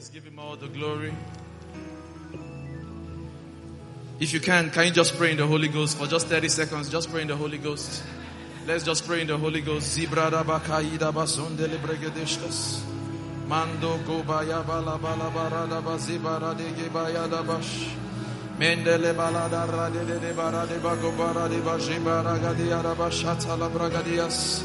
Let's give him all the glory. If you can, can you just pray in the Holy Ghost for just 30 seconds? Just pray in the Holy Ghost. Let's just pray in the Holy Ghost. Mando gobaya bala bala barada bazibara de gebaya da bash. Mendele balada rade de de barade bago barade bajibara gadia da bashata la bragadias.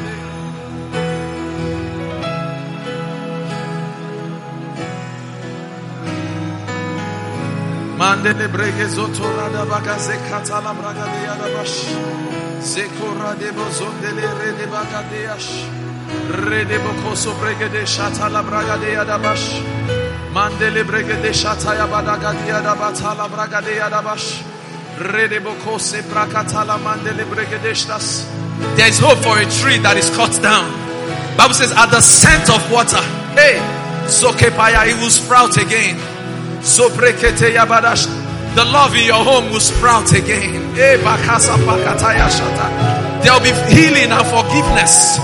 Mandele brege zotora da baga zekata la braga de adabash. Zekora de bozon dele re de baga de ash. Re de bokoso brege de shata la braga de adabash. Mandele brege de shata ya badaga de adabata la braga de adabash. Re de bokose brakata la mandele brege de shtas. There is hope for a tree that is cut down. Bible says at the scent of water, hey, sokepaya, it will sprout again. The love in your home will sprout again. Eh, bakasa pakataya shata. There will be healing and forgiveness.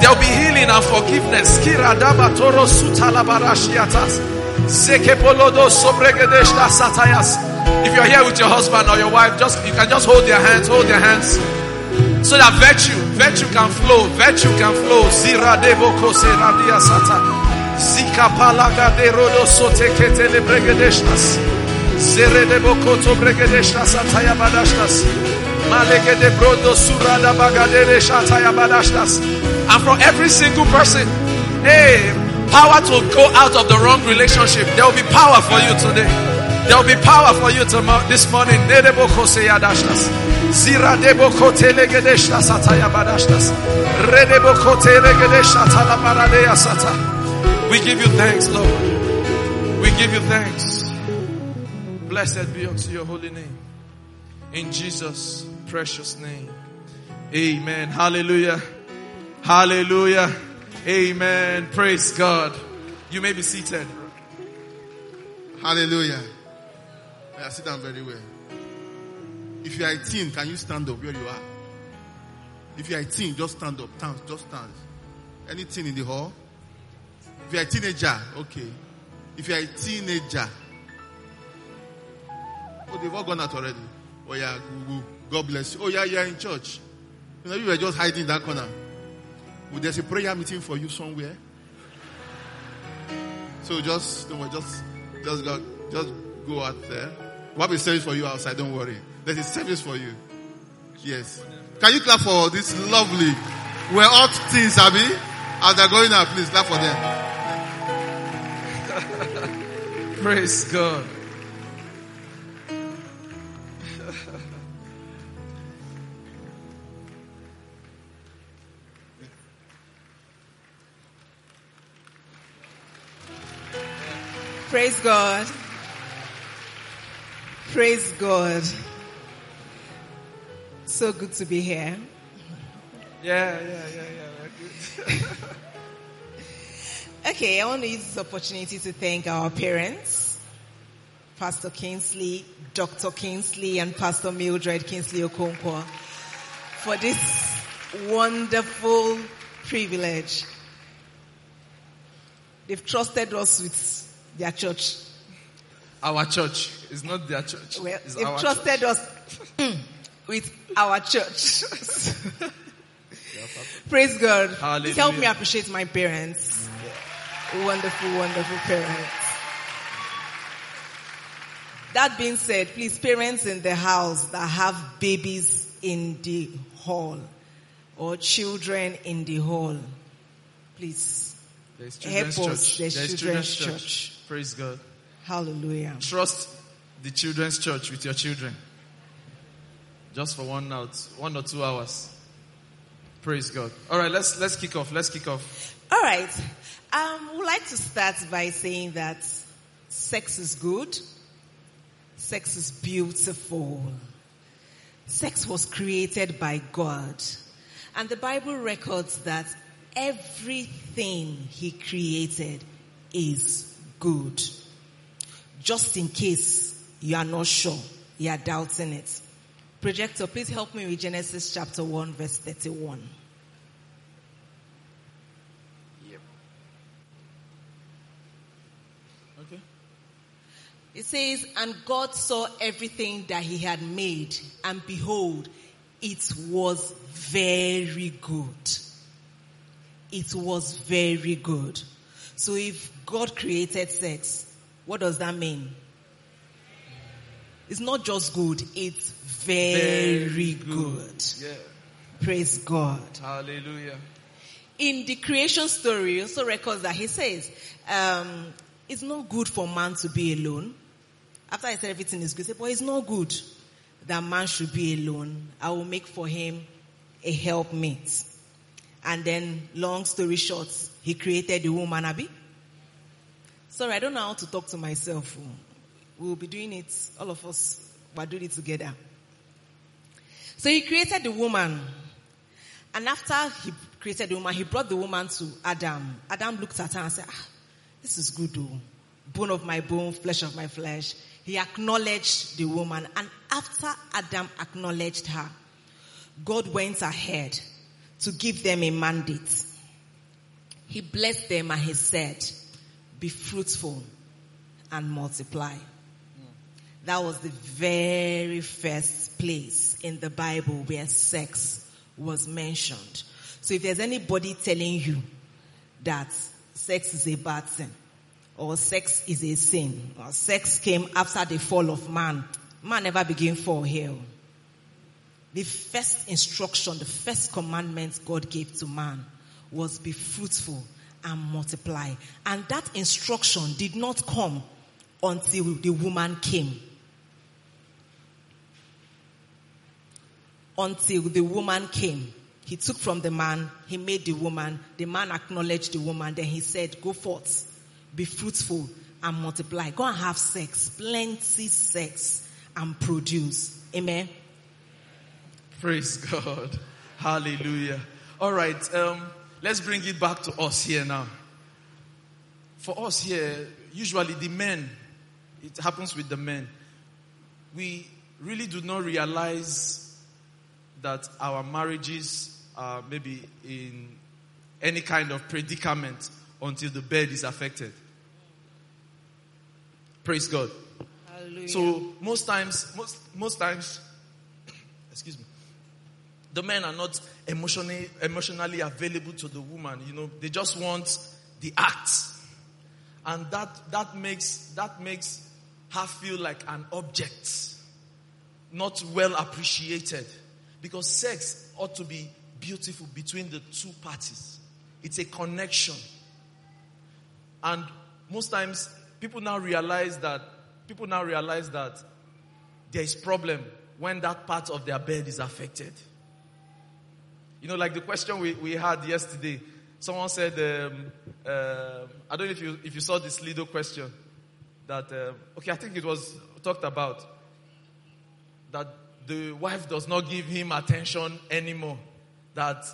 There will be healing and forgiveness. If you're here with your husband or your wife, just you can just hold their hands, hold their hands. So that virtue, virtue can flow, virtue can flow. Zira debo kose sata. Zika palaga de rodo sote ketele bregedeshtas. Zere de bokoto bregedeshtas ataya badashtas. Malege de brodo surada bagadere shataya badashtas. And for every single person, hey, power to go out of the wrong relationship. There will be power for you today. There will be power for you tomorrow, this morning. Nedebo kose yadashtas. Zira debo kote legedeshtas ataya badashtas. Redebo kote legedeshtas atala sata. We give you thanks, Lord. We give you thanks. Blessed be unto your holy name. In Jesus' precious name. Amen. Hallelujah. Hallelujah. Amen. Praise God. You may be seated. Hallelujah. I sit down very well. If you are a teen, can you stand up where you are? If you are a teen, just stand up. Stand, just stand. Anything in the hall? If you are a teenager, okay. If you are a teenager, oh, they've all gone out already. Oh yeah, God bless you. Oh yeah, you're in church. You know, you were just hiding in that corner. Well, there's a prayer meeting for you somewhere. So just don't worry, just just go just go out there. What will service for you outside? Don't worry. There's a service for you. Yes. Can you clap for this lovely? We're all teens, Abby. As they're going out, please clap for them. Praise God. Praise God. Praise God. So good to be here. Yeah, yeah, yeah, yeah. Okay, I want to use this opportunity to thank our parents, Pastor Kingsley, Dr. Kingsley, and Pastor Mildred Kingsley Okonkwo, for this wonderful privilege. They've trusted us with their church. Our church is not their church. Well, it's they've trusted church. us with our church. Praise God. Please help me appreciate my parents. Wonderful, wonderful parents. That being said, please parents in the house that have babies in the hall or children in the hall, please there's help us. church. There's There's children's children's church. church. Praise God. Hallelujah. Trust the children's church with your children. Just for one out, one or two hours. Praise God. All right, let's let's kick off. Let's kick off. All right. Um, I would like to start by saying that sex is good. Sex is beautiful. Sex was created by God. And the Bible records that everything he created is good. Just in case you are not sure, you are doubting it. Projector, please help me with Genesis chapter 1 verse 31. It says, and God saw everything that he had made and behold, it was very good. It was very good. So if God created sex, what does that mean? It's not just good, it's very, good. Yeah. Praise God. Hallelujah. In the creation story, also records that he says, um, it's not good for man to be alone. After I said everything is good, he said, but it's not good that man should be alone. I will make for him a helpmate. And then, long story short, he created the woman, Abby. Sorry, I don't know how to talk to myself. We'll be doing it, all of us, we're doing it together. So he created the woman. And after he created the woman, he brought the woman to Adam. Adam looked at her and said, ah, this is good though. Bone of my bone, flesh of my flesh. He acknowledged the woman. And after Adam acknowledged her, God went ahead to give them a mandate. He blessed them and he said, be fruitful and multiply. That was the very first place in the Bible where sex was mentioned. So if there's anybody telling you that sex is a bad thing, or sex is a sin, or sex came after the fall of man, man never began fall here. The first instruction, the first commandment God gave to man was be fruitful and multiply. And that instruction did not come until the woman came. Until the woman came. He took from the man, he made the woman, the man acknowledged the woman, then he said, go forth, be fruitful and multiply. Go and have sex, plenty sex and produce. Amen. Praise God. Hallelujah. All right. Um, let's bring it back to us here now. For us here, usually the men, it happens with the men. We really do not realize that our marriages are maybe in any kind of predicament until the bed is affected. Praise God. Hallelujah. So most times, most most times, excuse me, the men are not emotionally emotionally available to the woman. You know, they just want the act, and that that makes that makes her feel like an object, not well appreciated, because sex ought to be beautiful between the two parties. It's a connection, and most times people now realize that people now realize that there is problem when that part of their bed is affected. You know, like the question we, we had yesterday. Someone said, um, uh, I don't know if you, if you saw this Lido question that, uh, okay, I think it was talked about that the wife does not give him attention anymore, that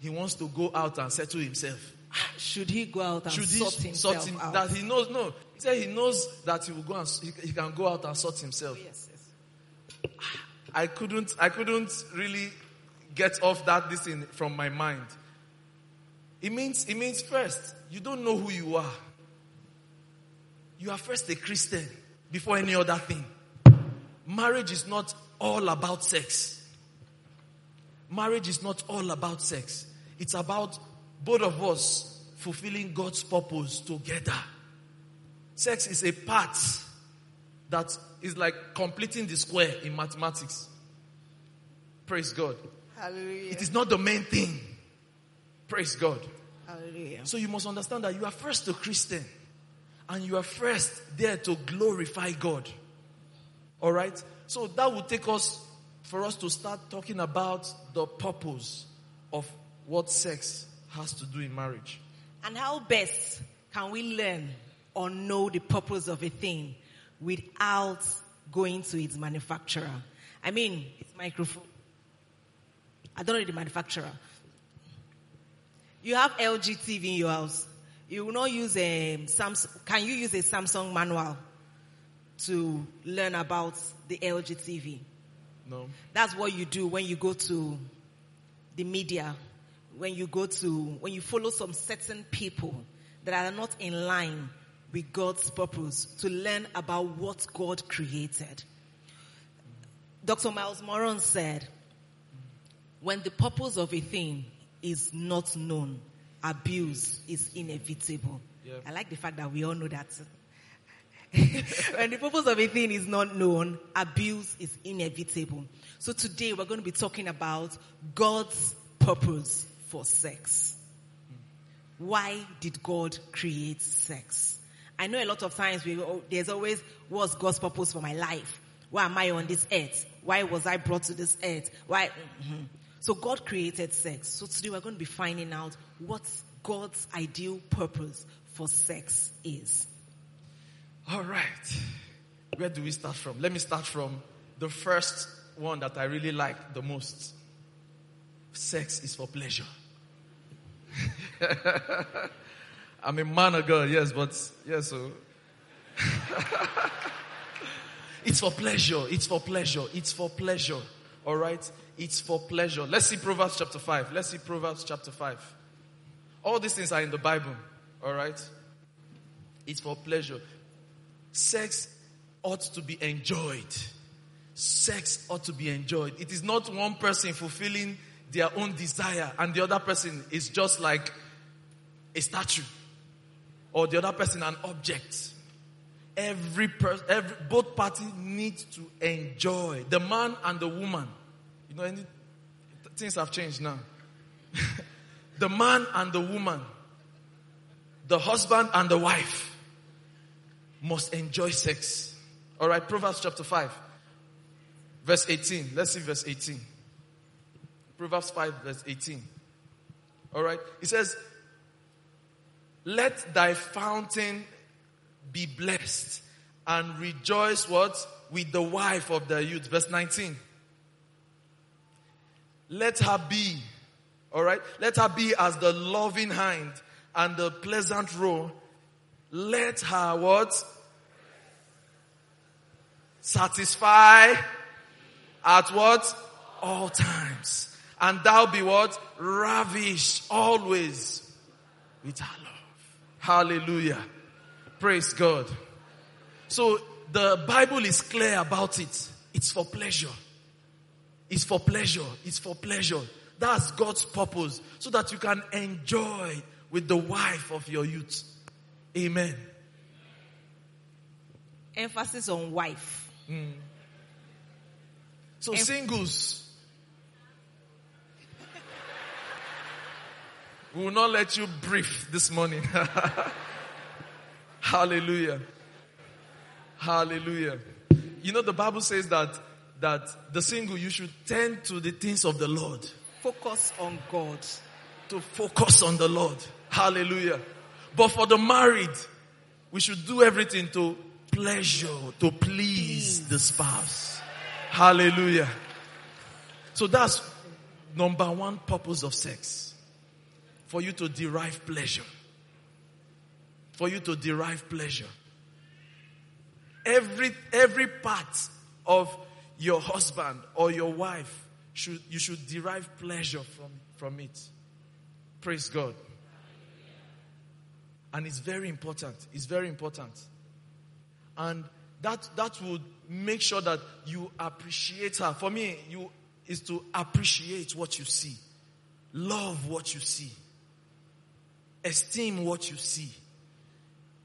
he wants to go out and settle himself. Should he go out and Should he sort himself sort him, out? that he knows, no, he said he knows that he will go and, he, he can go out and sort himself. yes, yes. I couldn't, I couldn't really get off that this thing from my mind. It means, it means first, you don't know who you are. You are first a Christian before any other thing. Marriage is not all about sex. Marriage is not all about sex. It's about both of us fulfilling God's purpose together. Sex is a part that is like completing the square in mathematics. Praise God. Hallelujah. It is not the main thing. Praise God. Hallelujah. So you must understand that you are first a Christian and you are first there to glorify God. All right? So that will take us for us to start talking about the purpose of what sex has to do in marriage. And how best can we learn or know the purpose of a thing without going to its manufacturer? I mean, it's microphone. I don't know the manufacturer. You have LG TV in your house. You will not use a Samsung. Can you use a Samsung manual to learn about the LG TV? No. That's what you do when you go to the media, when you go to, when you follow some certain people that are not in line with God's purpose to learn about what God created. Dr. Myles Munroe said, when the purpose of a thing is not known, abuse is inevitable. Yep. I like the fact that we all know that. when the purpose of a thing is not known, abuse is inevitable. So today we're going to be talking about God's purpose for sex. Why did God create sex? I know a lot of times we, there's always, what's God's purpose for my life? Why am I on this earth? Why was I brought to this earth? Why? mhm. So God created sex. So today we're going to be finding out what God's ideal purpose for sex is. All right. Where do we start from? Let me start from the first one that I really like the most. Sex is for pleasure. I'm a man of God, yes, but yes, so it's for pleasure. It's for pleasure. It's for pleasure. All right? It's for pleasure. Let's see Proverbs chapter 5. Let's see Proverbs chapter 5. All these things are in the Bible. All right? It's for pleasure. Sex ought to be enjoyed. Sex ought to be enjoyed. It is not one person fulfilling their own desire and the other person is just like a statue or the other person an object. Every person, every, both parties need to enjoy. The man and the woman. You know, any, things have changed now. the man and the woman, the husband and the wife must enjoy sex. All right, Proverbs chapter 5, verse 18. Let's see verse 18. Proverbs 5, verse 18. All right, it says, Let thy fountain be blessed and rejoice what? With the wife of the youth. Verse 19. Let her be, all right, let her be as the loving hind and the pleasant roe. Let her what? Satisfy at what? All times. And thou be what? Ravished always with her. Hallelujah. Praise God. So the Bible is clear about it. It's for pleasure. It's for pleasure. It's for pleasure. That's God's purpose. So that you can enjoy with the wife of your youth. Amen. Emphasis on wife. Hmm. So Em- singles, we will not let you brief this morning. Hallelujah. Hallelujah. You know the Bible says that that the single you should tend to the things of the Lord, Focus on God. to focus on the Lord. Hallelujah. But for the married, we should do everything to pleasure, to please the spouse. Hallelujah. So that's number one purpose of sex. For you to derive pleasure. For you to derive pleasure. Every, every part of your husband or your wife should, you should derive pleasure from, from it. Praise God. And it's very important. It's very important. And that, that would make sure that you appreciate her. For me, you, is to appreciate what you see. Love what you see. Esteem what you see.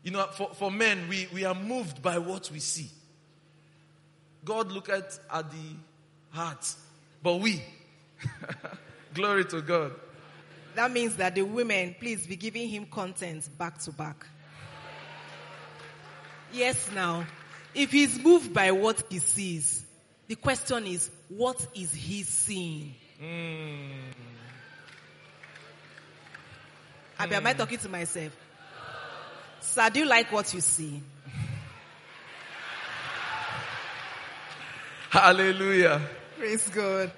You know, for, for men, we, we are moved by what we see. God look at, at the heart. But we, glory to God. That means that the women, please be giving him content back to back. Yes, now, if he's moved by what he sees, the question is, what is he seeing? Hmm. Abi, am I talking to myself? Sir, do you like what you see? Hallelujah. Praise God.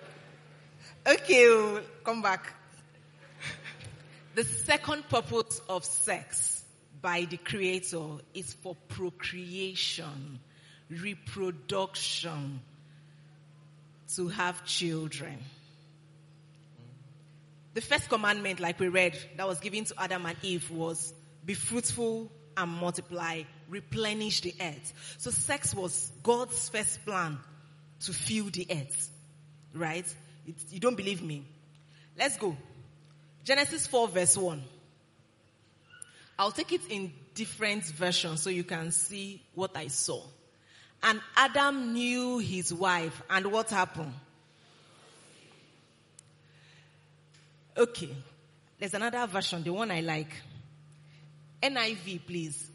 Okay, we'll come back. The second purpose of sex by the Creator is for procreation, reproduction, to have children. The first commandment, like we read, that was given to Adam and Eve was be fruitful and multiply, replenish the earth. So sex was God's first plan to fill the earth. Right? It, you don't believe me? Let's go. Genesis 4 verse 1. I'll take it in different versions so you can see what I saw. And Adam knew his wife and what happened? Okay. There's another version, the one I like. NIV, please.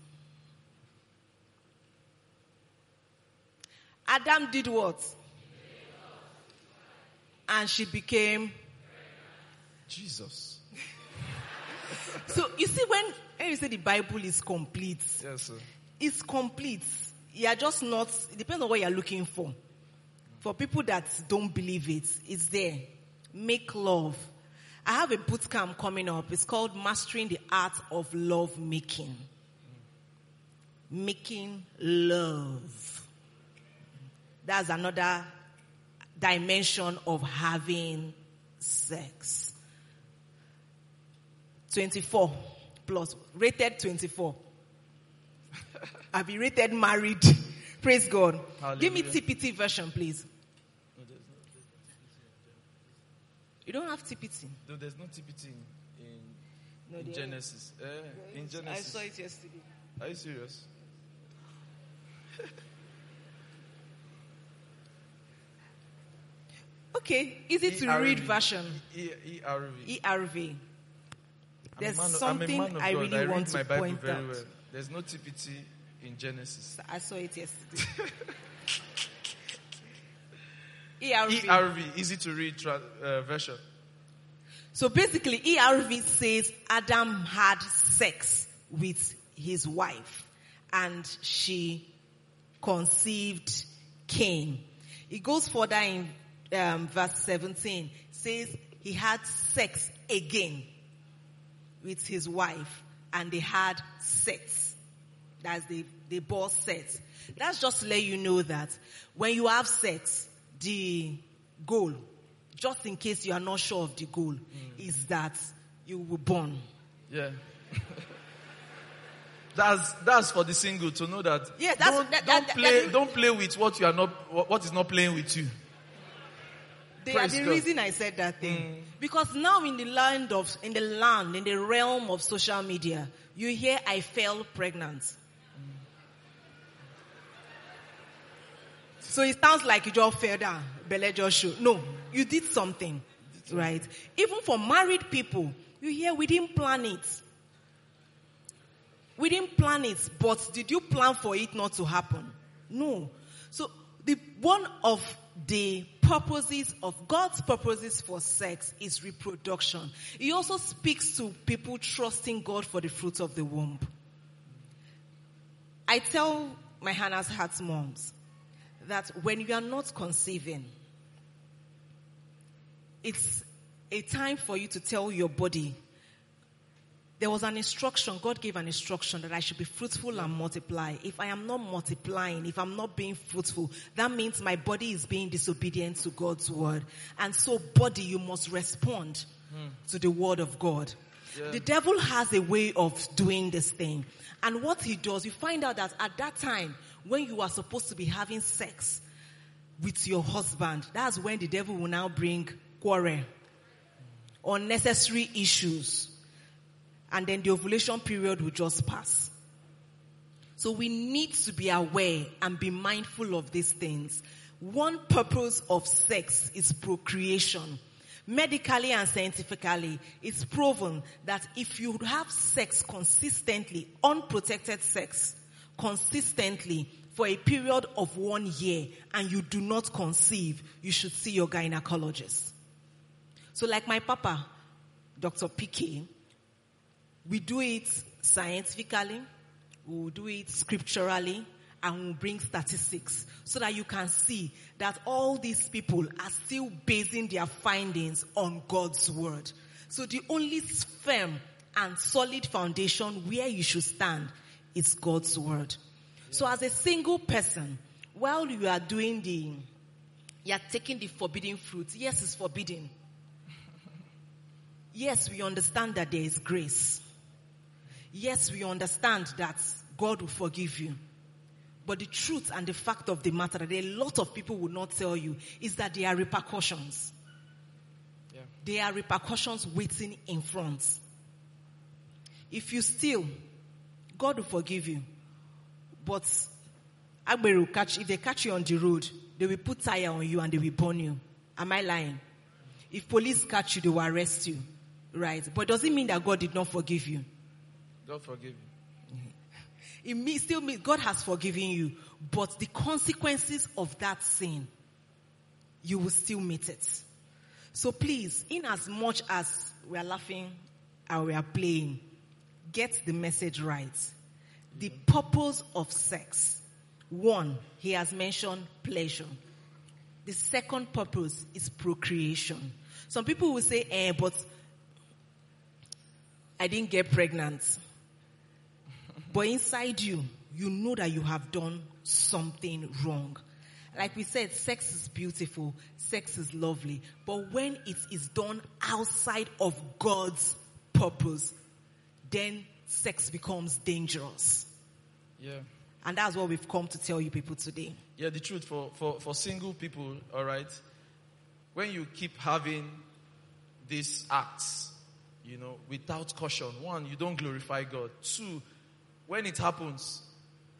Adam did what? And she became. Jesus. So you see, when, when you say the Bible is complete, Yes, sir. it's complete. You are just not, it depends on what you're looking for. For people that don't believe it, it's there. Make love. I have a boot camp coming up. It's called Mastering the Art of Love Making. Making love. That's another dimension of having sex. 24 plus, rated 24. I've been rated married. Praise God. Give me TPT version, please. You don't have TPT. No, there's no TPT in, in, No, in there Genesis. Eh, in I saw it yesterday. Are you serious? Okay, easy to ERV. read version. E- ERV. ERV. I'm a There's man of- something I'm a man of I really I read want my to Bible point very out. well. There's no TPT in Genesis. I saw it yesterday. ERV. ERV, easy to read tra- uh, version. So basically, ERV says Adam had sex with his wife and she conceived Cain. It goes further in um, verse 17. says he had sex again with his wife and they had sex. That's they, they bore sex. That's just to let you know that when you have sex, the goal, just in case you are not sure of the goal, mm. is that you will born. Yeah. that's that's for the single to know that. Yeah, that's- don't, that- don't that- play that- don't play with what you are not what is not playing with you. They Praise are the God. reason I said that thing. Mm. Because now in the land of, in the land, in the realm of social media, you hear I fell pregnant. So it sounds like you just fell down, belly show. No, you did something, right? Even for married people, you hear we didn't plan it. We didn't plan it, but did you plan for it not to happen? No. So the one of the purposes of God's purposes for sex is reproduction. He also speaks to people trusting God for the fruit of the womb. I tell my Hannah's Heart moms that when you are not conceiving, it's a time for you to tell your body there was an instruction, God gave an instruction that I should be fruitful and multiply. If I am not multiplying, if I'm not being fruitful, that means my body is being disobedient to God's word. And so body, you must respond to the word of God. The devil has a way of doing this thing. And what he does, you find out that at that time, when you are supposed to be having sex with your husband, that's when the devil will now bring quarrel, unnecessary issues and then the ovulation period will just pass. So we need to be aware and be mindful of these things. One purpose of sex is procreation. Medically and scientifically, it's proven that if you have sex consistently, unprotected sex, consistently for a period of one year and you do not conceive, you should see your gynecologist. So like my papa, Dr. PK, We do it scientifically, we'll do it scripturally, and we'll bring statistics so that you can see that all these people are still basing their findings on God's word. So the only firm and solid foundation where you should stand is God's word. So as a single person, while you are doing the, you are taking the forbidden fruit. Yes, it's forbidden. Yes, we understand that there is grace. Yes, we understand that God will forgive you. But the truth and the fact of the matter that a lot of people will not tell you is that there are repercussions. Yeah. There are repercussions waiting in front. If you steal, God will forgive you. But Agbero will catch, if they catch you on the road, they will put tire on you and they will burn you. Am I lying? If police catch you, they will arrest you. Right? But does it mean that God did not forgive you? God forgive you. It means, still means God has forgiven you, but the consequences of that sin, you will still meet it. So please, in as much as we are laughing and we are playing, get the message right. The purpose of sex. One, he has mentioned pleasure. The second purpose is procreation. Some people will say, eh, but I didn't get pregnant. But inside you, you know that you have done something wrong. Like we said, sex is beautiful, sex is lovely, but when it is done outside of God's purpose, then sex becomes dangerous. Yeah. And that's what we've come to tell you people today. Yeah, the truth for, for, for single people, all right, when you keep having these acts, you know, without caution, one, you don't glorify God. Two, when it happens,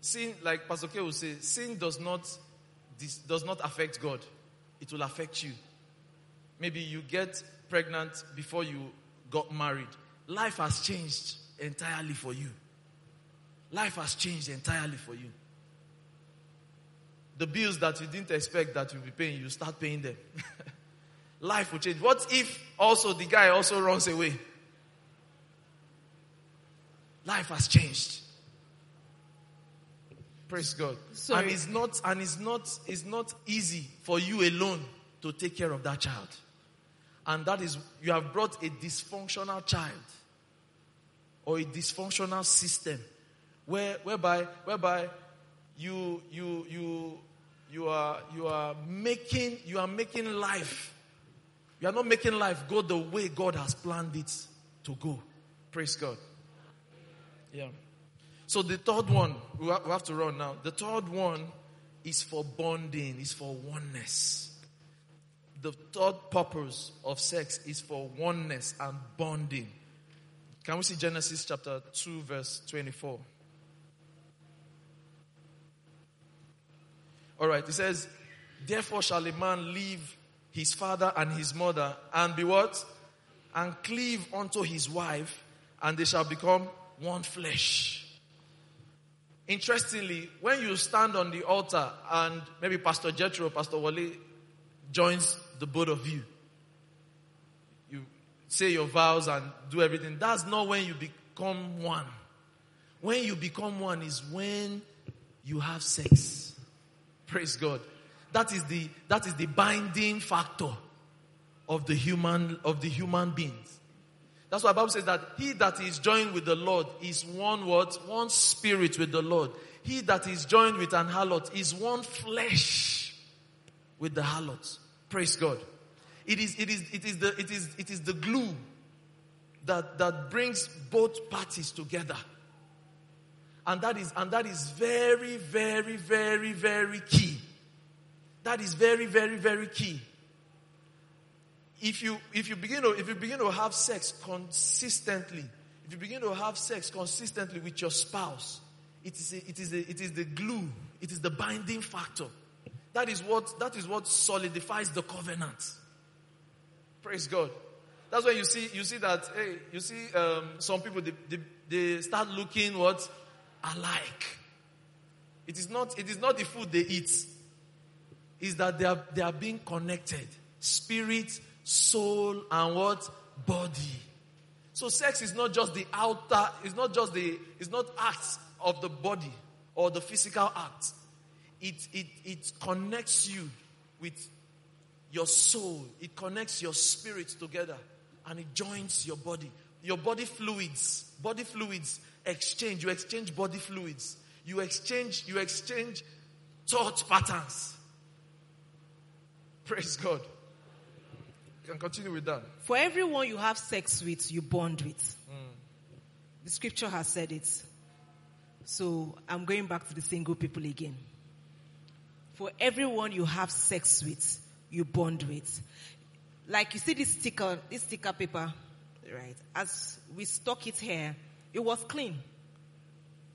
sin, like Pastor K will say, sin does not, this, does not affect God. It will affect you. Maybe you get pregnant before you got married. Life has changed entirely for you. Life has changed entirely for you. The bills that you didn't expect that you'll be paying, you start paying them. Life will change. What if also the guy also runs away? Life has changed. Praise God. Sorry. And it's not and it's not it's not easy for you alone to take care of that child. And that is you have brought a dysfunctional child or a dysfunctional system where whereby whereby you you you you are you are making you are making life you are not making life go the way God has planned it to go. Praise God. Yeah. So the third one, we have to run now. The third one is for bonding, is for oneness. The third purpose of sex is for oneness and bonding. Can we see Genesis chapter 2, verse 24? All right, it says, Therefore shall a man leave his father and his mother and be what? And cleave unto his wife, and they shall become one flesh. Interestingly, when you stand on the altar and maybe Pastor Jethro, Pastor Wale joins the both of you, you say your vows and do everything. That's not when you become one. When you become one is when you have sex. Praise God. That is the that is the binding factor of the human of the human beings. That's why Bible says that he that is joined with the Lord is one what? One spirit with the Lord. He that is joined with an harlot is one flesh with the harlot. Praise God. It is, it is, it is the, it is, it is the glue that, that brings both parties together. And that is, and that is very, very, very, very key. That is very, very, very key if you if you begin to if you begin to have sex consistently, if you begin to have sex consistently with your spouse, it is a, it is a, it is the glue, it is the binding factor. That is what that is what solidifies the covenant. Praise God. That's why you see you see that hey you see um, some people they, they, they start looking what alike. It is not it is not the food they eat. Is that they are they are being connected, spirit, soul, and what body. So sex is not just the outer, it's not just the, it's not acts of the body or the physical act. It, it, it connects you with your soul. It connects your spirit together and it joins your body. Your body fluids, body fluids exchange. You exchange body fluids. You exchange, you exchange thought patterns. Praise God. You can continue with that. For everyone you have sex with, you bond with. Hmm. The scripture has said it. So I'm going back to the single people again. For everyone you have sex with, you bond with. Like you see this sticker, this sticker paper, right? As we stuck it here, it was clean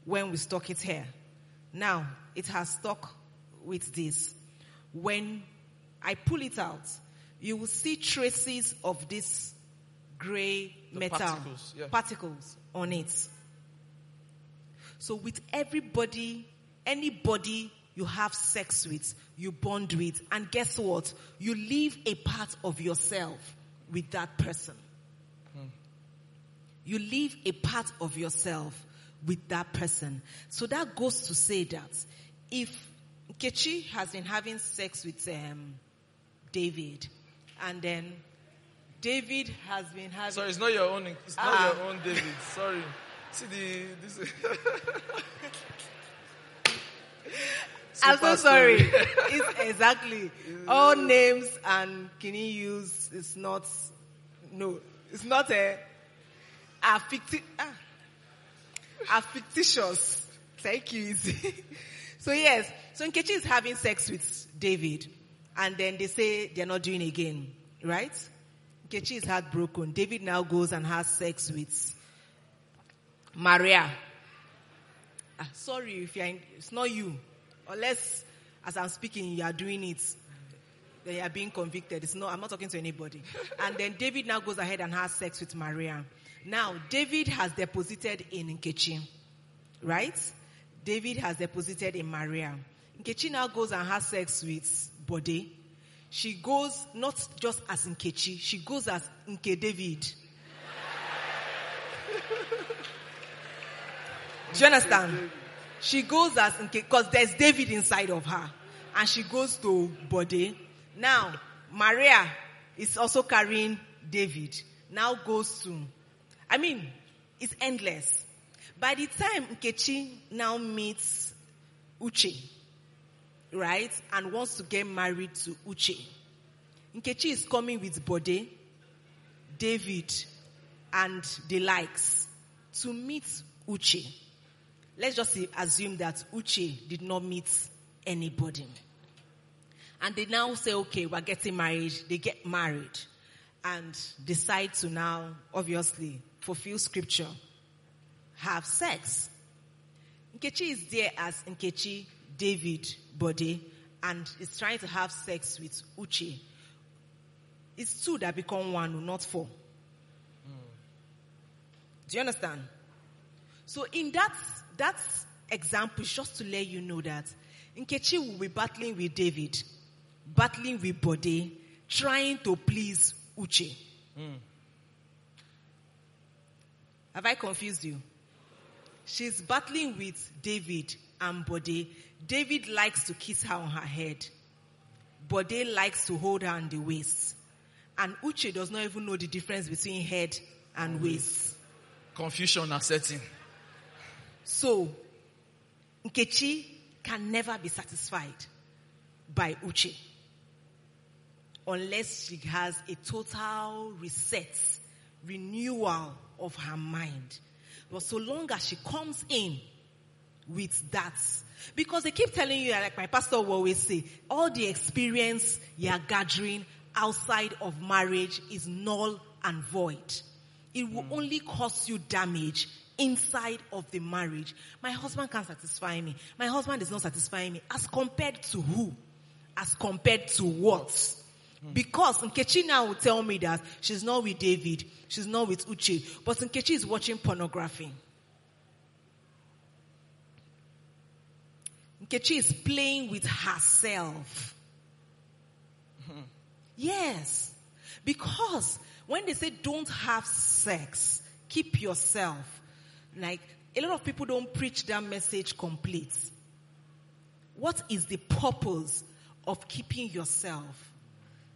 when we stuck it here. Now it has stuck with this. When I pull it out, you will see traces of this gray The metal particles, yeah. particles on it. So with everybody, anybody you have sex with, you bond with, and guess what? You leave a part of yourself with that person. You leave a part of yourself with that person. So that goes to say that if Kechi has been having sex with um, David, and then David has been having Sorry, it's not your own. It's not Ah. your own, David. Sorry. See the this. I'm so sorry. it's exactly. All names and Kini use is not, no, it's not a, a, ficti, ah, fictitious. Thank you. So yes, so Nkechi is having sex with David and then they say they're not doing again, right? Nkechi is heartbroken. David now goes and has sex with Maria. Ah, sorry if you're in, it's not you. Unless, as I'm speaking, you are doing it. Then you are being convicted. It's no, I'm not talking to anybody. and then David now goes ahead and has sex with Maria. Now, David has deposited in Nkechi. Right? David has deposited in Maria. Nkechi now goes and has sex with Bode. She goes not just as Nkechi, she goes as Nke David. Do you understand? She goes as because there's David inside of her, and she goes to Bode. Now Maria is also carrying David. Now goes to, I mean, it's endless. By the time Nkechi now meets Uche, right, and wants to get married to Uche, Nkechi is coming with Bode, David, and the likes to meet Uche. Let's just assume that Uche did not meet anybody. And they now say, okay, we're getting married. They get married and decide to now, obviously, fulfill scripture, have sex. Nkechi is there as Nkechi, David, Bode and is trying to have sex with Uche. It's two that become one, not four. Hmm. Do you understand? So in that, that example is just to let you know that Nkechi will be battling with David, battling with Bode, trying to please Uche. Hmm. Have I confused you? She's battling with David and Bode. David likes to kiss her on her head. Bode likes to hold her on the waist. And Uche does not even know the difference between head and waist. Confusion are setting. So, Nkechi can never be satisfied by Uche unless she has a total reset, renewal of her mind. But so long as she comes in with that, because they keep telling you, like my pastor will always say, all the experience you are gathering outside of marriage is null and void. It will mm. only cause you damage inside of the marriage. My husband can't satisfy me. My husband is not satisfying me. As compared to who? As compared to what? Because Nkechi now will tell me that she's not with David, she's not with Uche, but Nkechi is watching pornography. Nkechi is playing with herself. Yes. Because when they say don't have sex, keep yourself. Like, a lot of people don't preach that message complete. What is the purpose of keeping yourself?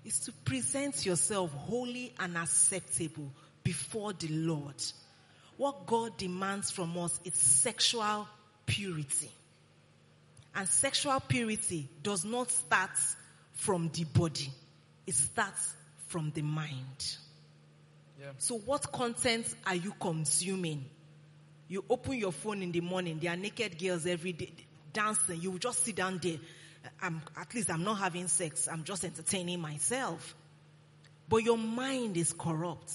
Is to present yourself holy and acceptable before the Lord. What God demands from us is sexual purity. And sexual purity does not start from the body. It starts from the mind. Yeah. So what content are you consuming? You open your phone in the morning, there are naked girls every day dancing. You just sit down there. I'm, at least I'm not having sex. I'm just entertaining myself. But your mind is corrupt.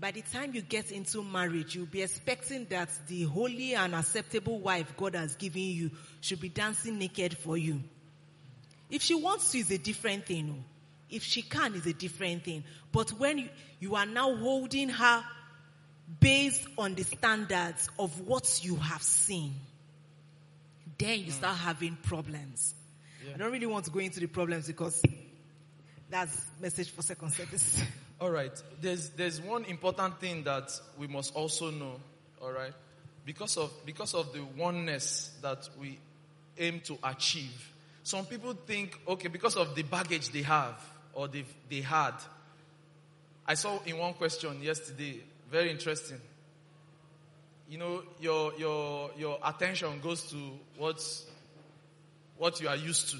By the time you get into marriage, you'll be expecting that the holy and acceptable wife God has given you should be dancing naked for you. If she wants to, is a different thing. oh. If she can, is a different thing. But when you, you are now holding her based on the standards of what you have seen, then you hmm. start having problems. I don't really want to go into the problems because that's message for second service. All right. There's there's one important thing that we must also know. All right, because of because of the oneness that we aim to achieve. Some people think, okay, because of the baggage they have or they they had. I saw in one question yesterday, very interesting. You know, your your your attention goes to what's what you are used to.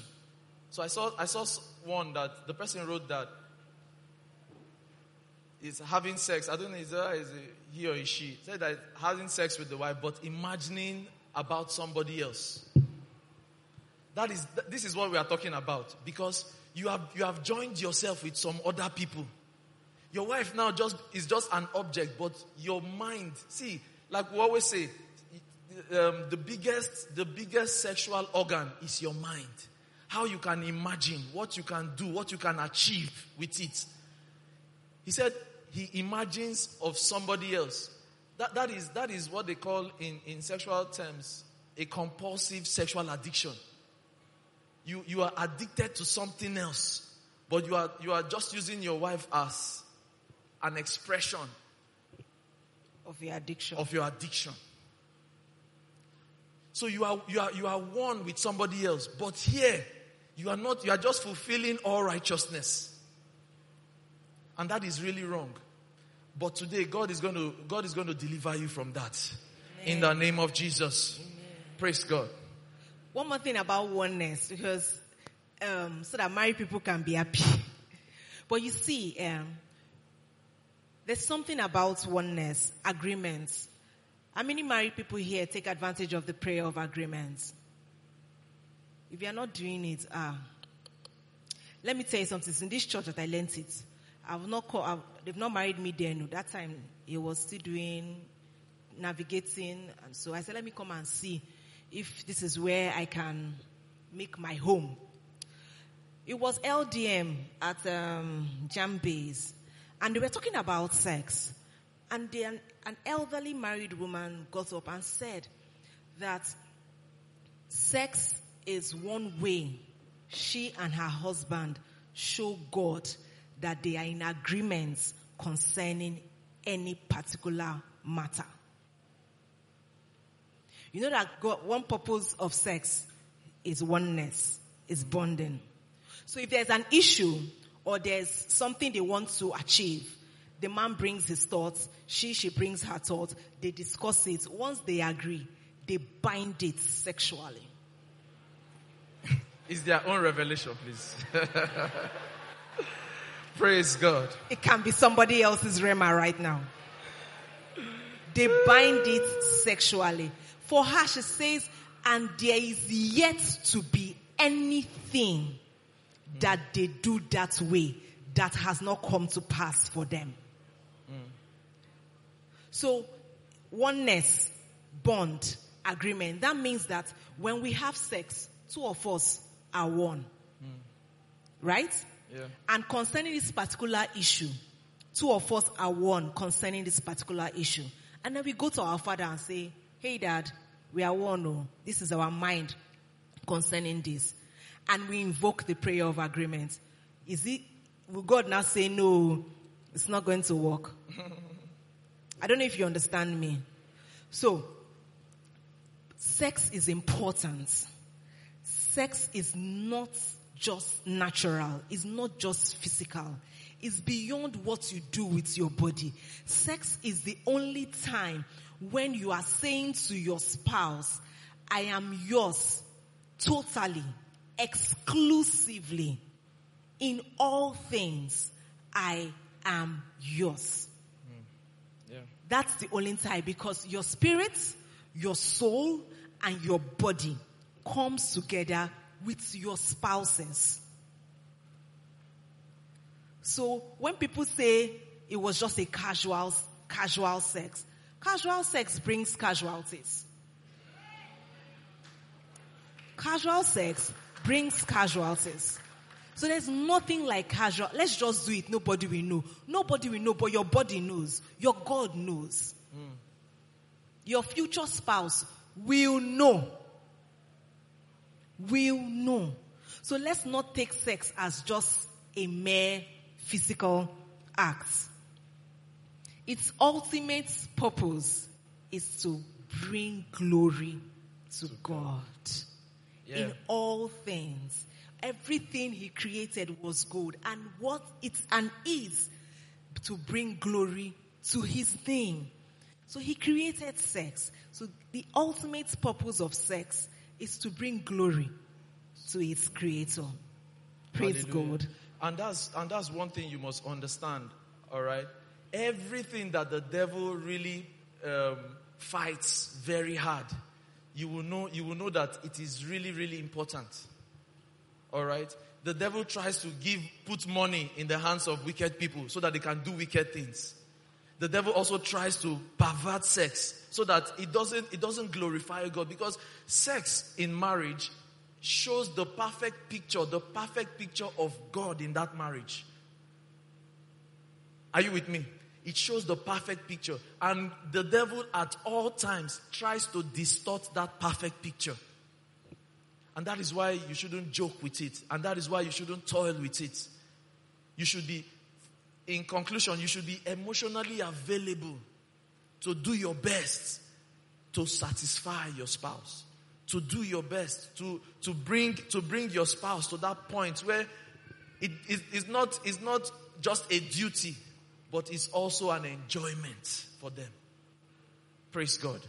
So I saw I saw one that the person wrote that is having sex. I don't know is it he or is she said that having sex with the wife, but imagining about somebody else. That is this is what we are talking about because you have you have joined yourself with some other people. Your wife now just is just an object, but your mind. See, like we always say, um, the biggest the biggest sexual organ is your mind. How you can imagine, what you can do, what you can achieve with it. He said he imagines of somebody else. That, that, is, that is what they call in, in sexual terms a compulsive sexual addiction. You, you are addicted to something else, but you are, you are just using your wife as an expression of your addiction. of your addiction. So you are, you are, you are one with somebody else, but here you are not, you are just fulfilling all righteousness. And that is really wrong. But today God is going to, God is going to deliver you from that. In the name of Jesus. Praise God. One more thing about oneness, because um, so that married people can be happy. But you see, um, there's something about oneness, agreements. How many married people here take advantage of the prayer of agreements? If you are not doing it, ah, let me tell you something. It's in this church that I learned it. I've not call, I've, they've not married me then. No. That time he was still doing navigating, and so I said, let me come and see if this is where I can make my home. It was LDM at um, and they were talking about sex. And then an elderly married woman got up and said that sex is one way she and her husband show God that they are in agreement concerning any particular matter. You know that God, one purpose of sex is oneness, is bonding. So if there's an issue or there's something they want to achieve, the man brings his thoughts, she, she brings her thoughts, they discuss it. Once they agree, they bind it sexually. It's their own revelation, please. Praise God. It can be somebody else's rhema right now. They bind it sexually. For her, she says, and there is yet to be anything Mm. that they do that way that has not come to pass for them. Mm. So, oneness, bond, agreement, that means that when we have sex, two of us are one. Mm. Right? Yeah. And concerning this particular issue, two of us are one concerning this particular issue. And then we go to our father and say, hey dad, we are one. Oh, this is our mind concerning this. And we invoke the prayer of agreement. Is it, will God now say, no, it's not going to work? I don't know if you understand me. So, sex is important. Sex is not just natural. It's not just physical. It's beyond what you do with your body. Sex is the only time when you are saying to your spouse, I am yours totally, exclusively, in all things. I am yours. Hmm. Yeah. That's the only time because your spirit, your soul, and your body comes together with your spouses. So when people say it was just a casual, casual sex, casual sex brings casualties. Casual sex brings casualties. So there's nothing like casual. Let's just do it. Nobody will know. Nobody will know, but your body knows. Your God knows. Your future spouse will know. Will know. So let's not take sex as just a mere physical act. Its ultimate purpose is to bring glory to God Yeah. in all things. Everything he created was good and what it and is to bring glory to his name. So he created sex. So the ultimate purpose of sex is to bring glory to its creator. Praise Hallelujah. God. And that's and that's one thing you must understand. All right, everything that the devil really um, fights very hard, you will know. You will know that it is really, really important. All right. The devil tries to give put money in the hands of wicked people so that they can do wicked things. The devil also tries to pervert sex so that it doesn't it doesn't glorify God because sex in marriage shows the perfect picture, the perfect picture of God in that marriage. Are you with me? It shows the perfect picture. And the devil at all times tries to distort that perfect picture. And that is why you shouldn't joke with it. And that is why you shouldn't toil with it. You should be, in conclusion, you should be emotionally available to do your best to satisfy your spouse. To do your best to, to bring, to bring your spouse to that point where it is it's not, it's not just a duty, but it's also an enjoyment for them. Praise God.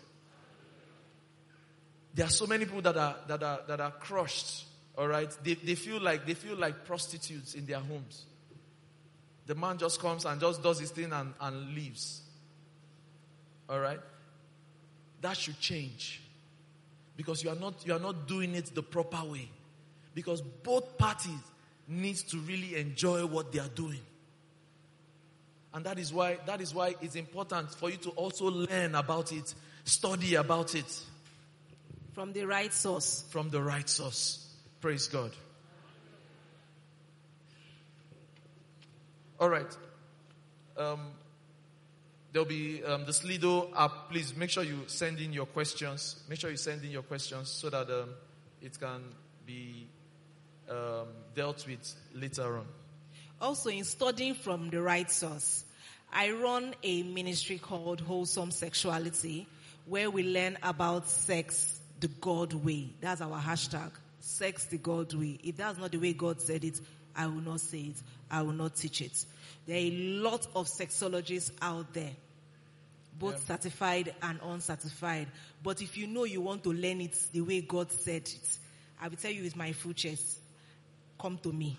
There are so many people that are that are that are crushed. All right, they they feel like they feel like prostitutes in their homes. The man just comes and just does his thing and, and leaves. All right, that should change because you are not you are not doing it the proper way. Because both parties needs to really enjoy what they are doing. And that is why that is why it's important for you to also learn about it, study about it From the right source. from the right source. Praise God. All right. Um, there'll be um, the Slido app. Please make sure you send in your questions. Make sure you send in your questions so that um, it can be um, dealt with later on. Also, in studying from the right source, I run a ministry called Wholesome Sexuality where we learn about sex the God way. That's our hashtag. Sex the God way. If that's not the way God said it, I will not say it. I will not teach it. There are a lot of sexologists out there, both certified and uncertified. But if you know you want to learn it the way God said it, I will tell you with my full chest, come to me.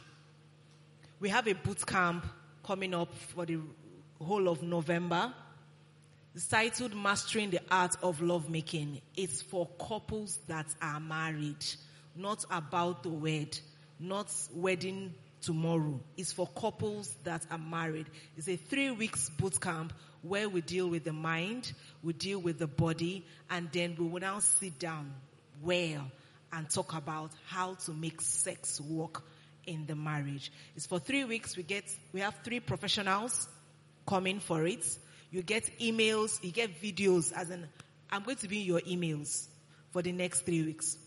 We have a boot camp coming up for the whole of November. It's titled Mastering the Art of Lovemaking. It's for couples that are married, not about to wed, not wedding tomorrow. It's for couples that are married. It's a three weeks boot camp where we deal with the mind, we deal with the body, and then we will now sit down well and talk about how to make sex work in the marriage. It's for three weeks. We get, we have three professionals coming for it. You get emails, you get videos as in, I'm going to be in your emails for the next three weeks.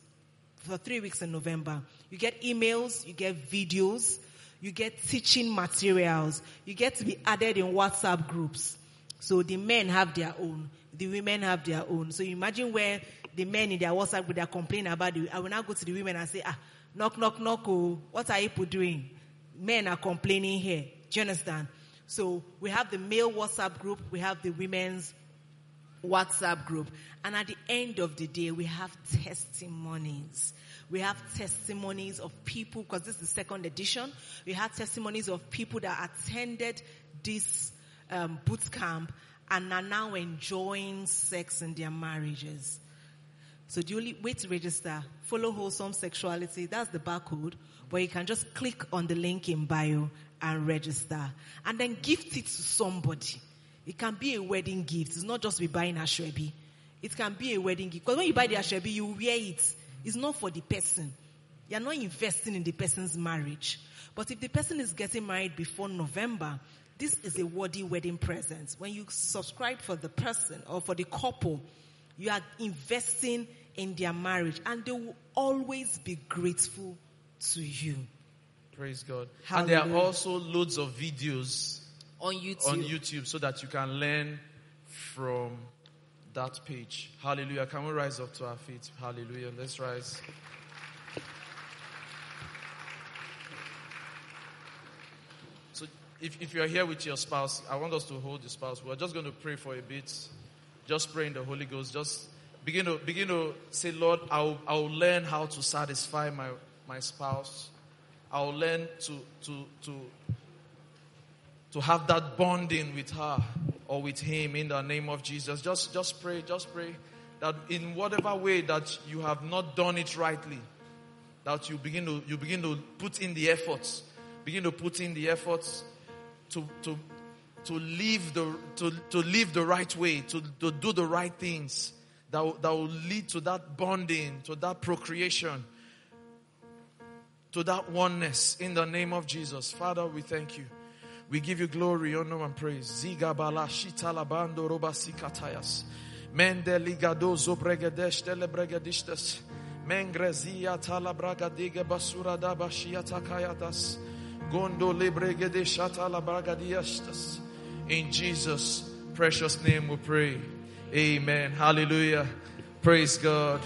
For three weeks in November. You get emails, you get videos, you get teaching materials, you get to be added in WhatsApp groups. So the men have their own, the women have their own. So imagine where the men in their WhatsApp group are complaining about it. I will now go to the women and say, ah, knock, knock, knock, oh, what are people doing? Men are complaining here. Do you understand? So we have the male WhatsApp group, we have the women's WhatsApp group. And at the end of the day, we have testimonies. We have testimonies of people, because this is the second edition. We have testimonies of people that attended this um, boot camp and are now enjoying sex in their marriages. So only way to register, follow wholesome sexuality, that's the barcode, but you can just click on the link in bio and register. And then gift it to somebody. It can be a wedding gift. It's not just be buying aso ebi. It can be a wedding gift. Because when you buy the aso ebi, you wear it. It's not for the person. You're not investing in the person's marriage. But if the person is getting married before November, this is a worthy wedding present. When you subscribe for the person or for the couple, you are investing in their marriage and they will always be grateful to you. Praise God. And there are also loads of videos on YouTube. on YouTube so that you can learn from that page. Hallelujah. Can we rise up to our feet? Hallelujah. Let's rise. So if, if you're here with your spouse, I want us to hold the spouse. We're just going to pray for a bit. Just pray in the Holy Ghost. Just begin to begin to say, Lord, I'll I'll learn how to satisfy my, my spouse. I'll learn to to to to have that bonding with her or with him in the name of Jesus. Just, just pray, just pray that in whatever way that you have not done it rightly, that you begin to, you begin to put in the efforts, begin to put in the efforts to, to, to live the, to, to live the right way, to, to do the right things that, will- that will lead to that bonding, to that procreation, to that oneness in the name of Jesus. Father, we thank you. We give you glory, honor, and praise. Ziga bala shita labando roba sikatayas. Mende ligado zobregedesh telebregedishtes. Mengrezia diga basura da bashia takayatas. Gondo lebregedesh atalabragadiastas. In Jesus' precious name we pray. Amen. Hallelujah. Praise God.